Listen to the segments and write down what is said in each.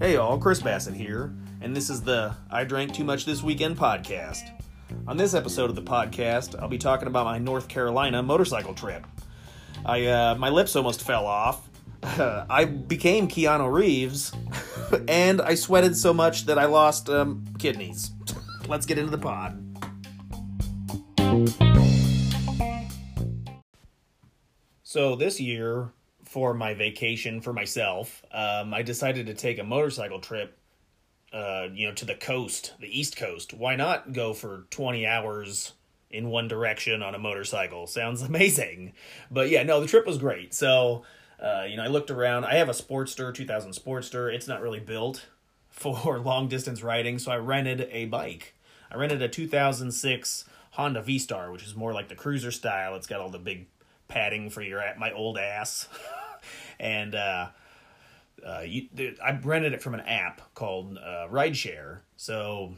Hey, all, Chris Bassett here, and this is the I Drank Too Much This Weekend podcast. On this episode of the podcast, I'll be talking about my North Carolina motorcycle trip. I uh, my lips almost fell off. I became Keanu Reeves, and I sweated so much that I lost um, kidneys. Let's get into the pod. So this year, for my vacation for myself, um, I decided to take a motorcycle trip. Uh, you know, to the coast, the East Coast. Why not go for twenty hours in one direction on a motorcycle? Sounds amazing. But yeah, no, the trip was great. So, uh, you know, I looked around. I have a Sportster, 2000 Sportster. It's not really built for long distance riding, so I rented a bike. I rented a 2006 Honda V Star, which is more like the cruiser style. It's got all the big padding for your my old ass, and uh, uh, you, I rented it from an app called uh, Riders Share. So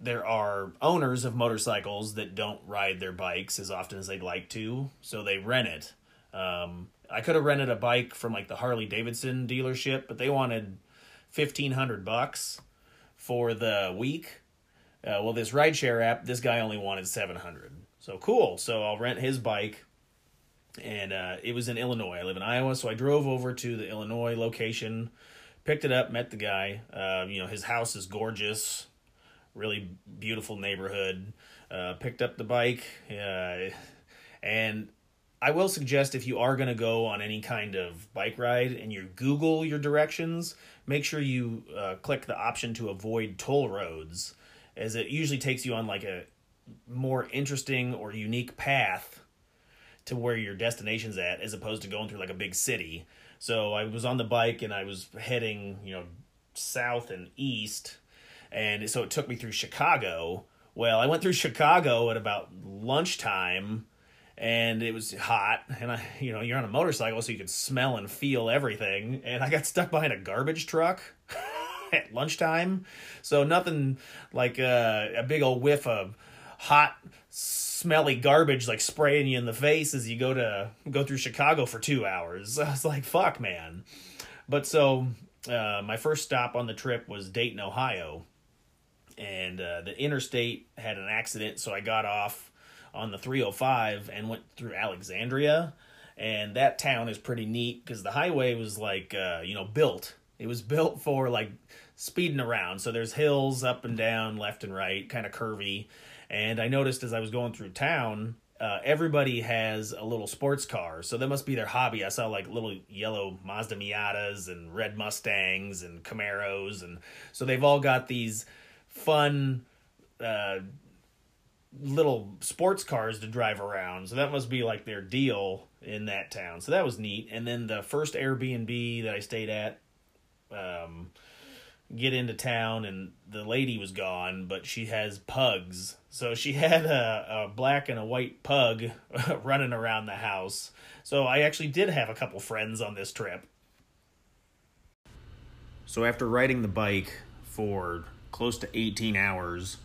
there are owners of motorcycles that don't ride their bikes as often as they'd like to, so they rent it. Um, I could have rented a bike from like the Harley Davidson dealership, but they wanted fifteen hundred bucks for the week. Uh, well, this Riders Share app, this guy only wanted seven hundred. So cool. So I'll rent his bike and uh, it was in Illinois. I live in Iowa, so I drove over to the Illinois location, picked it up, met the guy. Uh, you know, his house is gorgeous, really beautiful neighborhood. Uh, picked up the bike, uh, and I will suggest if you are going to go on any kind of bike ride and you Google your directions, make sure you uh, click the option to avoid toll roads, as it usually takes you on like a more interesting or unique path to where your destination's at as opposed to going through like a big city. So I was on the bike and I was heading, you know, south and east. And so it took me through Chicago. Well, I went through Chicago at about lunchtime and it was hot and I you know, you're on a motorcycle so you can smell and feel everything and I got stuck behind a garbage truck. at lunchtime. So nothing like uh, a big old whiff of hot smelly garbage like spraying you in the face as you go to go through Chicago for two hours. I was like, fuck, man. But so uh, my first stop on the trip was Dayton, Ohio, and uh, the interstate had an accident, so I got off on the 305 and went through Alexandria. And that town is pretty neat because the highway was like, uh, you know, built. It was built for like speeding around. So there's hills up and down, left and right, kind of curvy and I noticed as I was going through town, uh, everybody has a little sports car, so that must be their hobby. I saw like little yellow Mazda Miatas and red Mustangs and Camaros, and so they've all got these fun uh, little sports cars to drive around. So that must be like their deal in that town. So that was neat. And then the first Airbnb that I stayed at, um, get into town and the lady was gone, but she has pugs. So she had a, a black and a white pug running around the house. So I actually did have a couple friends on this trip. So after riding the bike for close to 18 hours,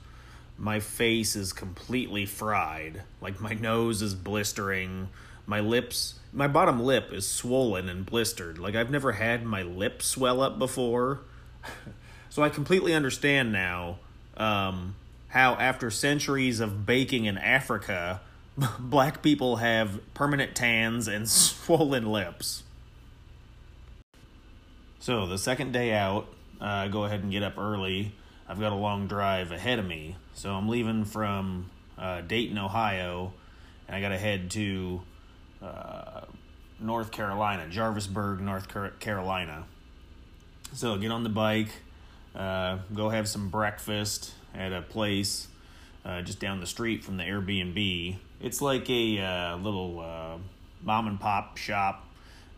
my face is completely fried. Like my nose is blistering, my lips, my bottom lip is swollen and blistered. Like I've never had my lip swell up before so I completely understand now um, how, after centuries of baking in Africa, black people have permanent tans and swollen lips. So, the second day out, I uh, go ahead and get up early. I've got a long drive ahead of me. So, I'm leaving from uh, Dayton, Ohio, and I got to head to uh, North Carolina, Jarvisburg, North Carolina. So get on the bike, uh, go have some breakfast at a place uh, just down the street from the Airbnb. It's like a uh, little uh, mom and pop shop.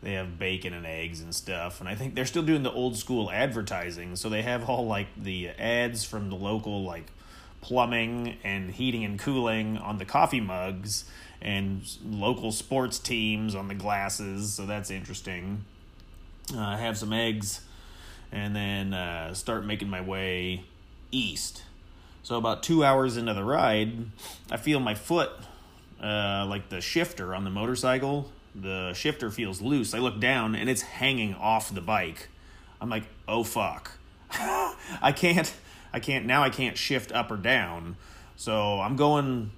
They have bacon and eggs and stuff, and I think they're still doing the old school advertising. So they have all like the ads from the local like plumbing and heating and cooling on the coffee mugs and local sports teams on the glasses. So that's interesting. Uh, have some eggs and then uh, start making my way east. So about two hours into the ride, I feel my foot, uh, like the shifter on the motorcycle, the shifter feels loose. I look down and it's hanging off the bike. I'm like, oh fuck. I can't I can't now I can't shift up or down. So I'm going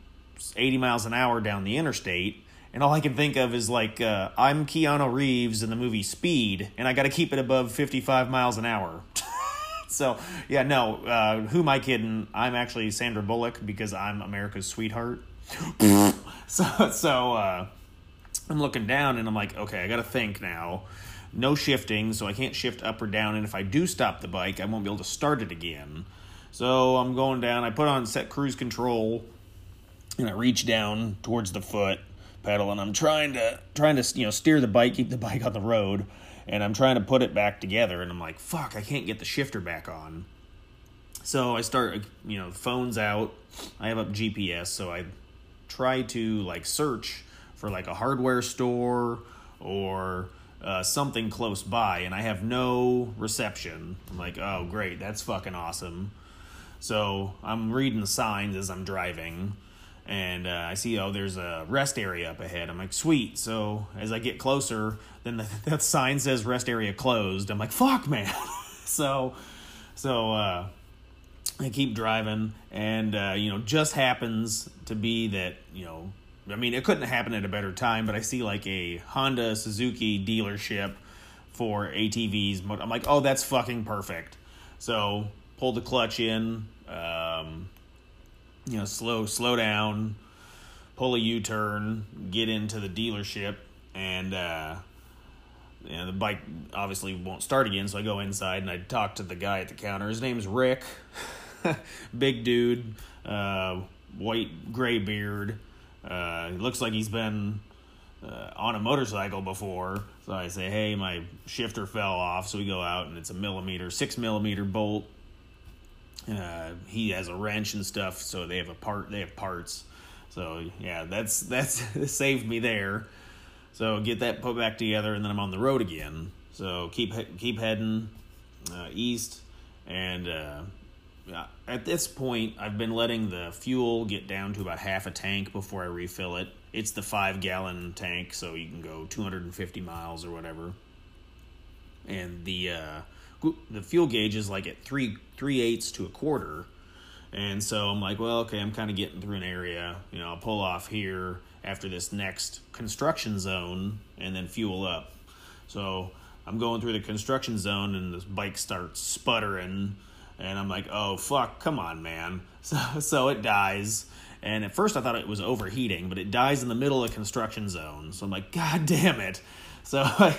80 miles an hour down the interstate and all I can think of is like uh, I'm Keanu Reeves in the movie Speed, and I got to keep it above 55 miles an hour. so yeah, no, uh, who am I kidding? I'm actually Sandra Bullock because I'm America's sweetheart. so so uh, I'm looking down and I'm like, okay, I got to think now. No shifting, so I can't shift up or down, and if I do stop the bike, I won't be able to start it again. So I'm going down. I put on set cruise control, and I reach down towards the foot pedal, and I'm trying to trying to you know steer the bike, keep the bike on the road, and I'm trying to put it back together, and I'm like, fuck, I can't get the shifter back on. So I start, you know, phone's out. I have up GPS, so I try to like search for like a hardware store or uh, something close by, and I have no reception. I'm like, oh, great, that's fucking awesome. So I'm reading signs as I'm driving, and uh, I see, oh, there's a rest area up ahead. I'm like, sweet. So as I get closer, then the, that sign says rest area closed. I'm like, fuck, man. so, so uh, I keep driving, and uh, you know, just happens to be that you know, I mean, it couldn't happen at a better time, but I see like a Honda Suzuki dealership for ATVs. I'm like, oh, that's fucking perfect. So pull the clutch in. Um, you know, slow slow down, pull a U turn, get into the dealership, and uh, you know, the bike obviously won't start again. So I go inside and I talk to the guy at the counter. His name's Rick, big dude, uh, white gray beard. Uh, he looks like he's been uh, on a motorcycle before. So I say, hey, my shifter fell off. So we go out and it's a millimeter, six millimeter bolt uh, he has a wrench and stuff, so they have a part. They have parts. So yeah, that's that's saved me there. So get that put back together, and then I'm on the road again. So keep keep heading uh, east, and uh, at this point, I've been letting the fuel get down to about half a tank before I refill it. It's the five gallon tank, so you can go 250 miles or whatever. And the uh, the fuel gauge is like at three three eighths to a quarter, and so I'm like, well, okay, I'm kind of getting through an area. You know, I'll pull off here after this next construction zone and then fuel up. So I'm going through the construction zone and this bike starts sputtering, and I'm like, oh fuck, come on, man. So so it dies. And at first I thought it was overheating, but it dies in the middle of construction zone. So I'm like, God damn it. So I,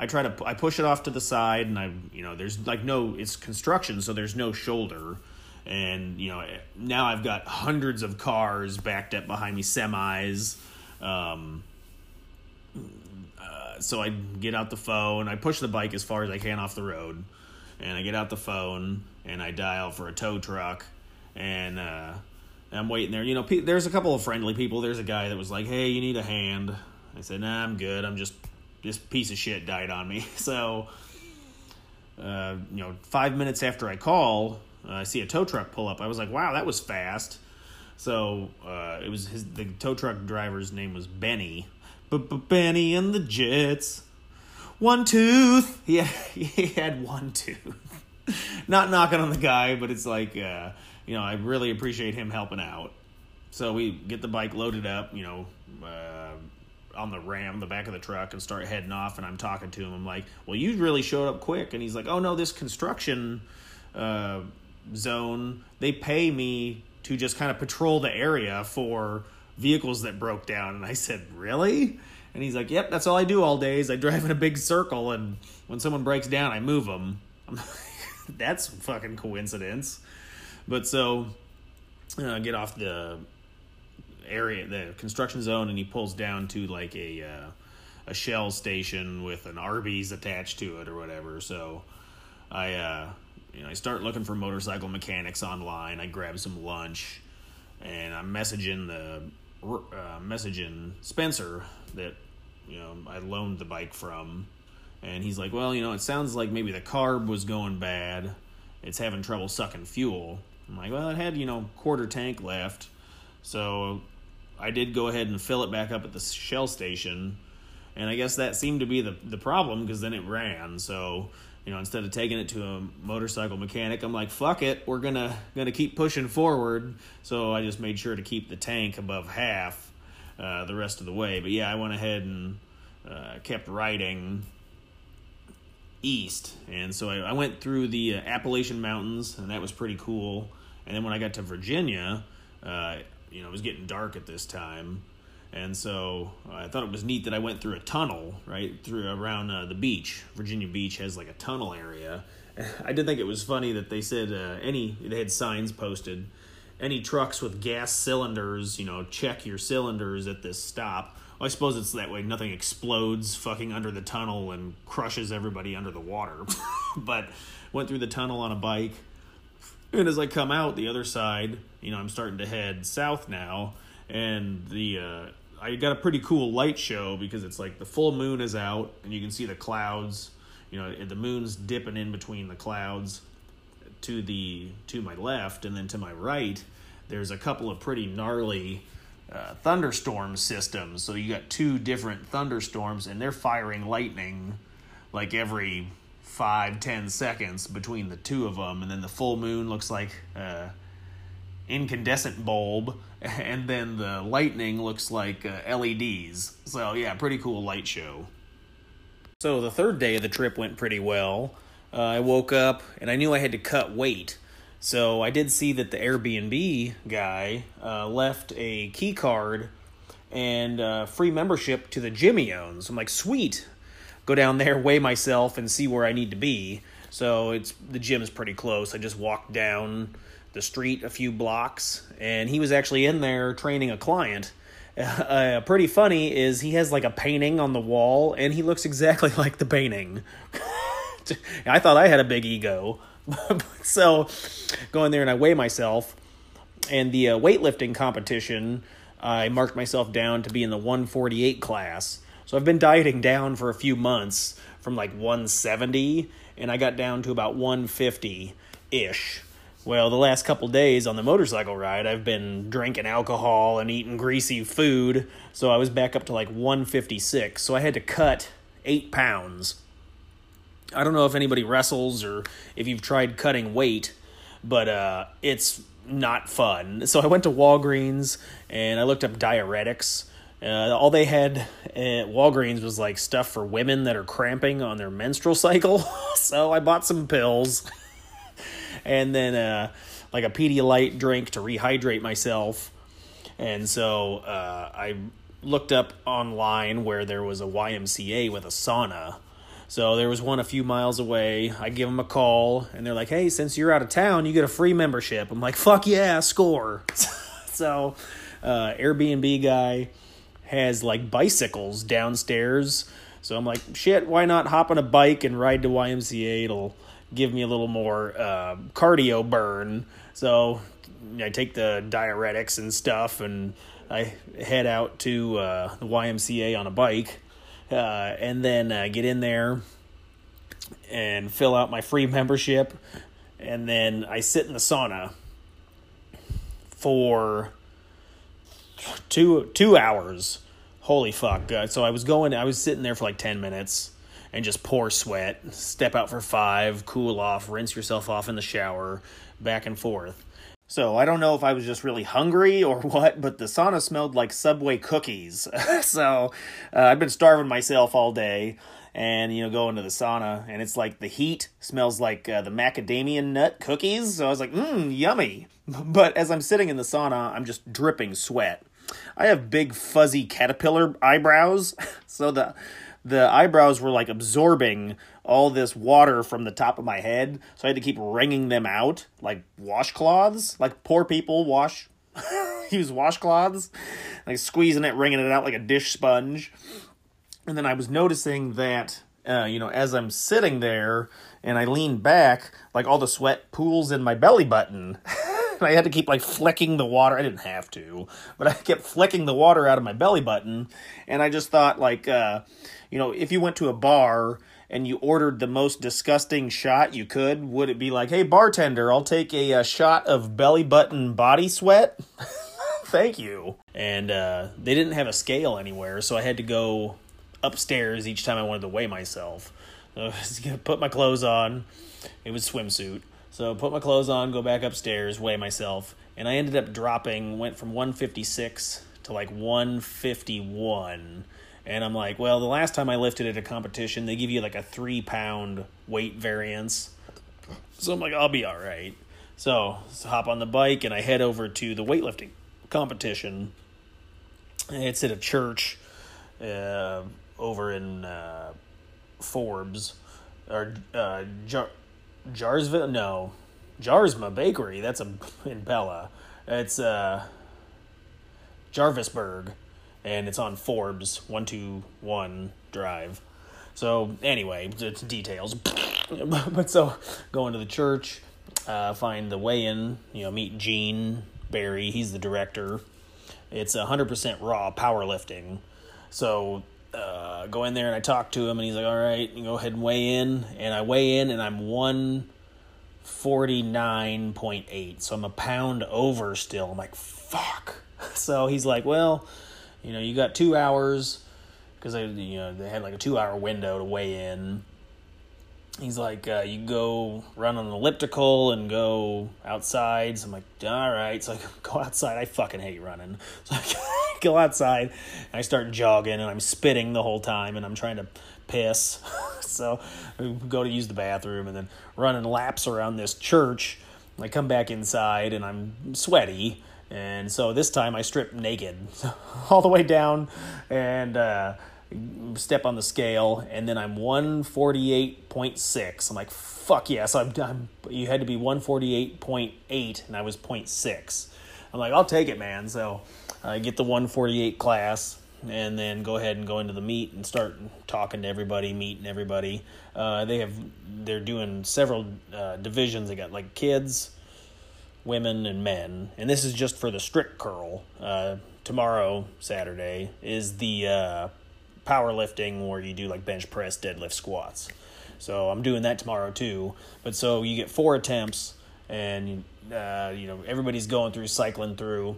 I try to I push it off to the side, and I you know there's like no it's construction, so there's no shoulder, and you know now I've got hundreds of cars backed up behind me, semis. Um, uh, so I get out the phone, I push the bike as far as I can off the road, and I get out the phone and I dial for a tow truck, and uh, I'm waiting there. You know, pe- there's a couple of friendly people. There's a guy that was like, "Hey, you need a hand?" I said, "Nah, I'm good. I'm just this piece of shit died on me. So, uh, you know, five minutes after I call, uh, I see a tow truck pull up. I was like, wow, that was fast. So uh, it was his the tow truck driver's name was Benny, Benny and the Jets. One tooth. Yeah, he had one tooth. Not knocking on the guy, but it's like, uh, you know, I really appreciate him helping out. So we get the bike loaded up, you know, uh, on the ram, the back of the truck, and start heading off. And I'm talking to him. I'm like, "Well, you really showed up quick." And he's like, "Oh no, this construction uh, zone, they pay me to just kind of patrol the area for vehicles that broke down." And I said, "Really?" And he's like, "Yep, that's all I do all day. Is I drive in a big circle, and when someone breaks down, I move them." Like, that's fucking coincidence. But so, uh, get off the area, the construction zone, and he pulls down to like a uh, a shell station with an Arby's attached to it or whatever. So I uh, you know I start looking for motorcycle mechanics online. I grab some lunch, and I'm messaging the uh, messaging Spencer that you know I loaned the bike from, and he's like, well, you know, it sounds like maybe the carb was going bad. It's having trouble sucking fuel. I'm like, well, it had you know quarter tank left, so I did go ahead and fill it back up at the shell station, and I guess that seemed to be the the problem because then it ran. So you know, instead of taking it to a motorcycle mechanic, I'm like, fuck it, we're gonna gonna keep pushing forward. So I just made sure to keep the tank above half uh, the rest of the way. But yeah, I went ahead and uh, kept riding east, and so I, I went through the uh, Appalachian Mountains, and that was pretty cool. And then when I got to Virginia, uh, you know, it was getting dark at this time. And so uh, I thought it was neat that I went through a tunnel right through around uh, the beach. Virginia Beach has like a tunnel area. I did think it was funny that they said uh, any they had signs posted. Any trucks with gas cylinders, you know, check your cylinders at this stop. Well, I suppose it's that way. Nothing explodes fucking under the tunnel and crushes everybody under the water. but went through the tunnel on a bike. And as I come out the other side, you know, I'm starting to head south now. And the uh, I got a pretty cool light show because it's like the full moon is out and you can see the clouds. You know, the moon's dipping in between the clouds to the to my left and then to my right. There's a couple of pretty gnarly uh, thunderstorm systems. So you got two different thunderstorms and they're firing lightning like every five ten seconds between the two of them, and then the full moon looks like. Uh, incandescent bulb, and then the lightning looks like uh, LEDs. So, yeah, pretty cool light show. So, the third day of the trip went pretty well. Uh, I woke up and I knew I had to cut weight. So, I did see that the Airbnb guy uh, left a key card and uh, free membership to the he owns. I'm like, sweet. Go down there, weigh myself, and see where I need to be. So it's the gym is pretty close. I just walked down the street a few blocks, and he was actually in there training a client. Uh, pretty funny is he has like a painting on the wall, and he looks exactly like the painting. I thought I had a big ego, so go in there and I weigh myself, and the uh, weightlifting competition. I marked myself down to be in the 148 class. So I've been dieting down for a few months from like 170 and I got down to about 150 ish. Well, the last couple days on the motorcycle ride, I've been drinking alcohol and eating greasy food, so I was back up to like 156. So I had to cut eight pounds. I don't know if anybody wrestles or if you've tried cutting weight, but uh, it's not fun. So I went to Walgreens and I looked up diuretics. Uh, all they had at Walgreens was like stuff for women that are cramping on their menstrual cycle. so I bought some pills and then uh, like a Pedialyte drink to rehydrate myself. And so uh, I looked up online where there was a YMCA with a sauna. So there was one a few miles away. I give them a call, and they're like, "Hey, since you're out of town, you get a free membership." I'm like, "Fuck yeah, score!" so, uh, Airbnb guy has like bicycles downstairs. So I'm like, "Shit, why not hop on a bike and ride to YMCA? It'll give me a little more uh, cardio burn. So I take the diuretics and stuff, and I head out to uh, the YMCA on a bike, uh, and then uh, get in there and fill out my free membership, and then I sit in the sauna for two two hours. Holy fuck! Uh, so I was going. I was sitting there for like ten minutes and just pour sweat. Step out for five, cool off, rinse yourself off in the shower, back and forth. So I don't know if I was just really hungry or what, but the sauna smelled like Subway cookies. so uh, I've been starving myself all day and you know go into the sauna and it's like the heat smells like uh, the macadamia nut cookies so i was like mmm yummy but as i'm sitting in the sauna i'm just dripping sweat i have big fuzzy caterpillar eyebrows so the the eyebrows were like absorbing all this water from the top of my head, so I had to keep wringing them out like washcloths. Like poor people wash use washcloths, like squeezing it, wringing it out like a dish sponge. And then I was noticing that uh, you know, as I'm sitting there and I lean back, like all the sweat pools in my belly button. I had to keep like flicking the water. I didn't have to, but I kept flicking the water out of my belly button. And I just thought, like, uh, you know, if you went to a bar and you ordered the most disgusting shot you could, would it be like, hey, bartender, I'll take a, a shot of belly button body sweat? Thank you. And uh, they didn't have a scale anywhere, so I had to go upstairs each time I wanted to weigh myself. So I was gonna put my clothes on. It was swimsuit. So put my clothes on, go back upstairs, weigh myself, and I ended up dropping, went from 156 to like 151. And I'm like, well, the last time I lifted at a competition, they give you like a three pound weight variance. So I'm like, I'll be all right. So, so hop on the bike and I head over to the weightlifting competition. It's at a church uh, over in uh, Forbes or uh, Jarsville. No, Jarsma Bakery. That's a in Bella. It's uh, Jarvisburg, and it's on Forbes one two one Drive. So anyway, it's details. but so going to the church, uh, find the weigh-in. You know, meet Gene Barry. He's the director. It's hundred percent raw powerlifting. So uh, go in there and I talk to him, and he's like, "All right, you go ahead and weigh in." And I weigh in, and I'm one forty nine point eight, so I'm a pound over still. I'm like, "Fuck." So he's like, "Well, you know, you got two hours." Because they, you know, they had like a two-hour window to weigh in he's like, uh, you go run on an elliptical and go outside. So I'm like, all right. So I go outside. I fucking hate running. So I go outside and I start jogging and I'm spitting the whole time and I'm trying to piss. so I go to use the bathroom and then running laps around this church. I come back inside and I'm sweaty. And so this time I strip naked all the way down and, uh, step on the scale and then I'm 148.6. I'm like, fuck yes, I'm, I'm you had to be 148.8 and I was 0.6. I'm like, I'll take it, man. So I get the 148 class and then go ahead and go into the meet and start talking to everybody, meeting everybody. Uh, they have they're doing several uh, divisions. They got like kids, women, and men, and this is just for the strict curl. Uh, tomorrow, Saturday, is the uh, powerlifting where you do like bench press, deadlift, squats. So I'm doing that tomorrow too. But so you get four attempts, and uh, you know everybody's going through, cycling through.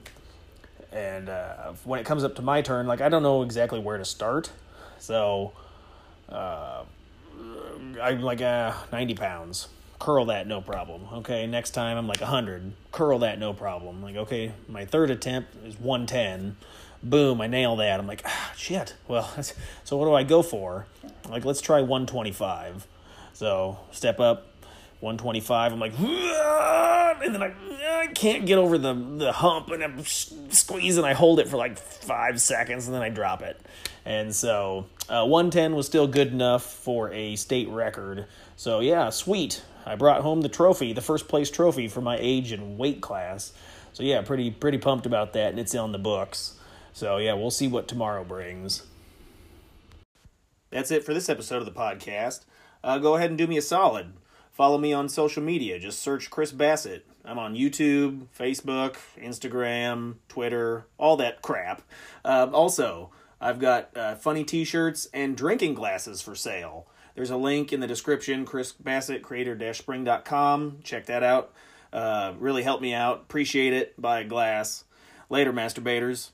And uh, when it comes up to my turn, like I don't know exactly where to start, so uh, I'm like uh, 90 pounds. Curl that, no problem. Okay, next time I'm like 100. Curl that, no problem. Like okay, my third attempt is 110 boom, I nail that. I'm like, ah, shit. Well, so what do I go for? Like, let's try 125. So step up, 125. I'm like, and then I, I can't get over the, the hump, and I'm squeezing. I hold it for like five seconds, and then I drop it. And so uh, 110 was still good enough for a state record. So yeah, sweet. I brought home the trophy, the first place trophy for my age and weight class. So yeah, pretty pretty pumped about that, and it's on the books. So, yeah, we'll see what tomorrow brings. That's it for this episode of the podcast. Uh, go ahead and do me a solid. Follow me on social media. Just search Chris Bassett. I'm on YouTube, Facebook, Instagram, Twitter, all that crap. Uh, also, I've got uh, funny t shirts and drinking glasses for sale. There's a link in the description, Chris Bassett, creator spring.com. Check that out. Uh, really help me out. Appreciate it. Buy a glass. Later, masturbators.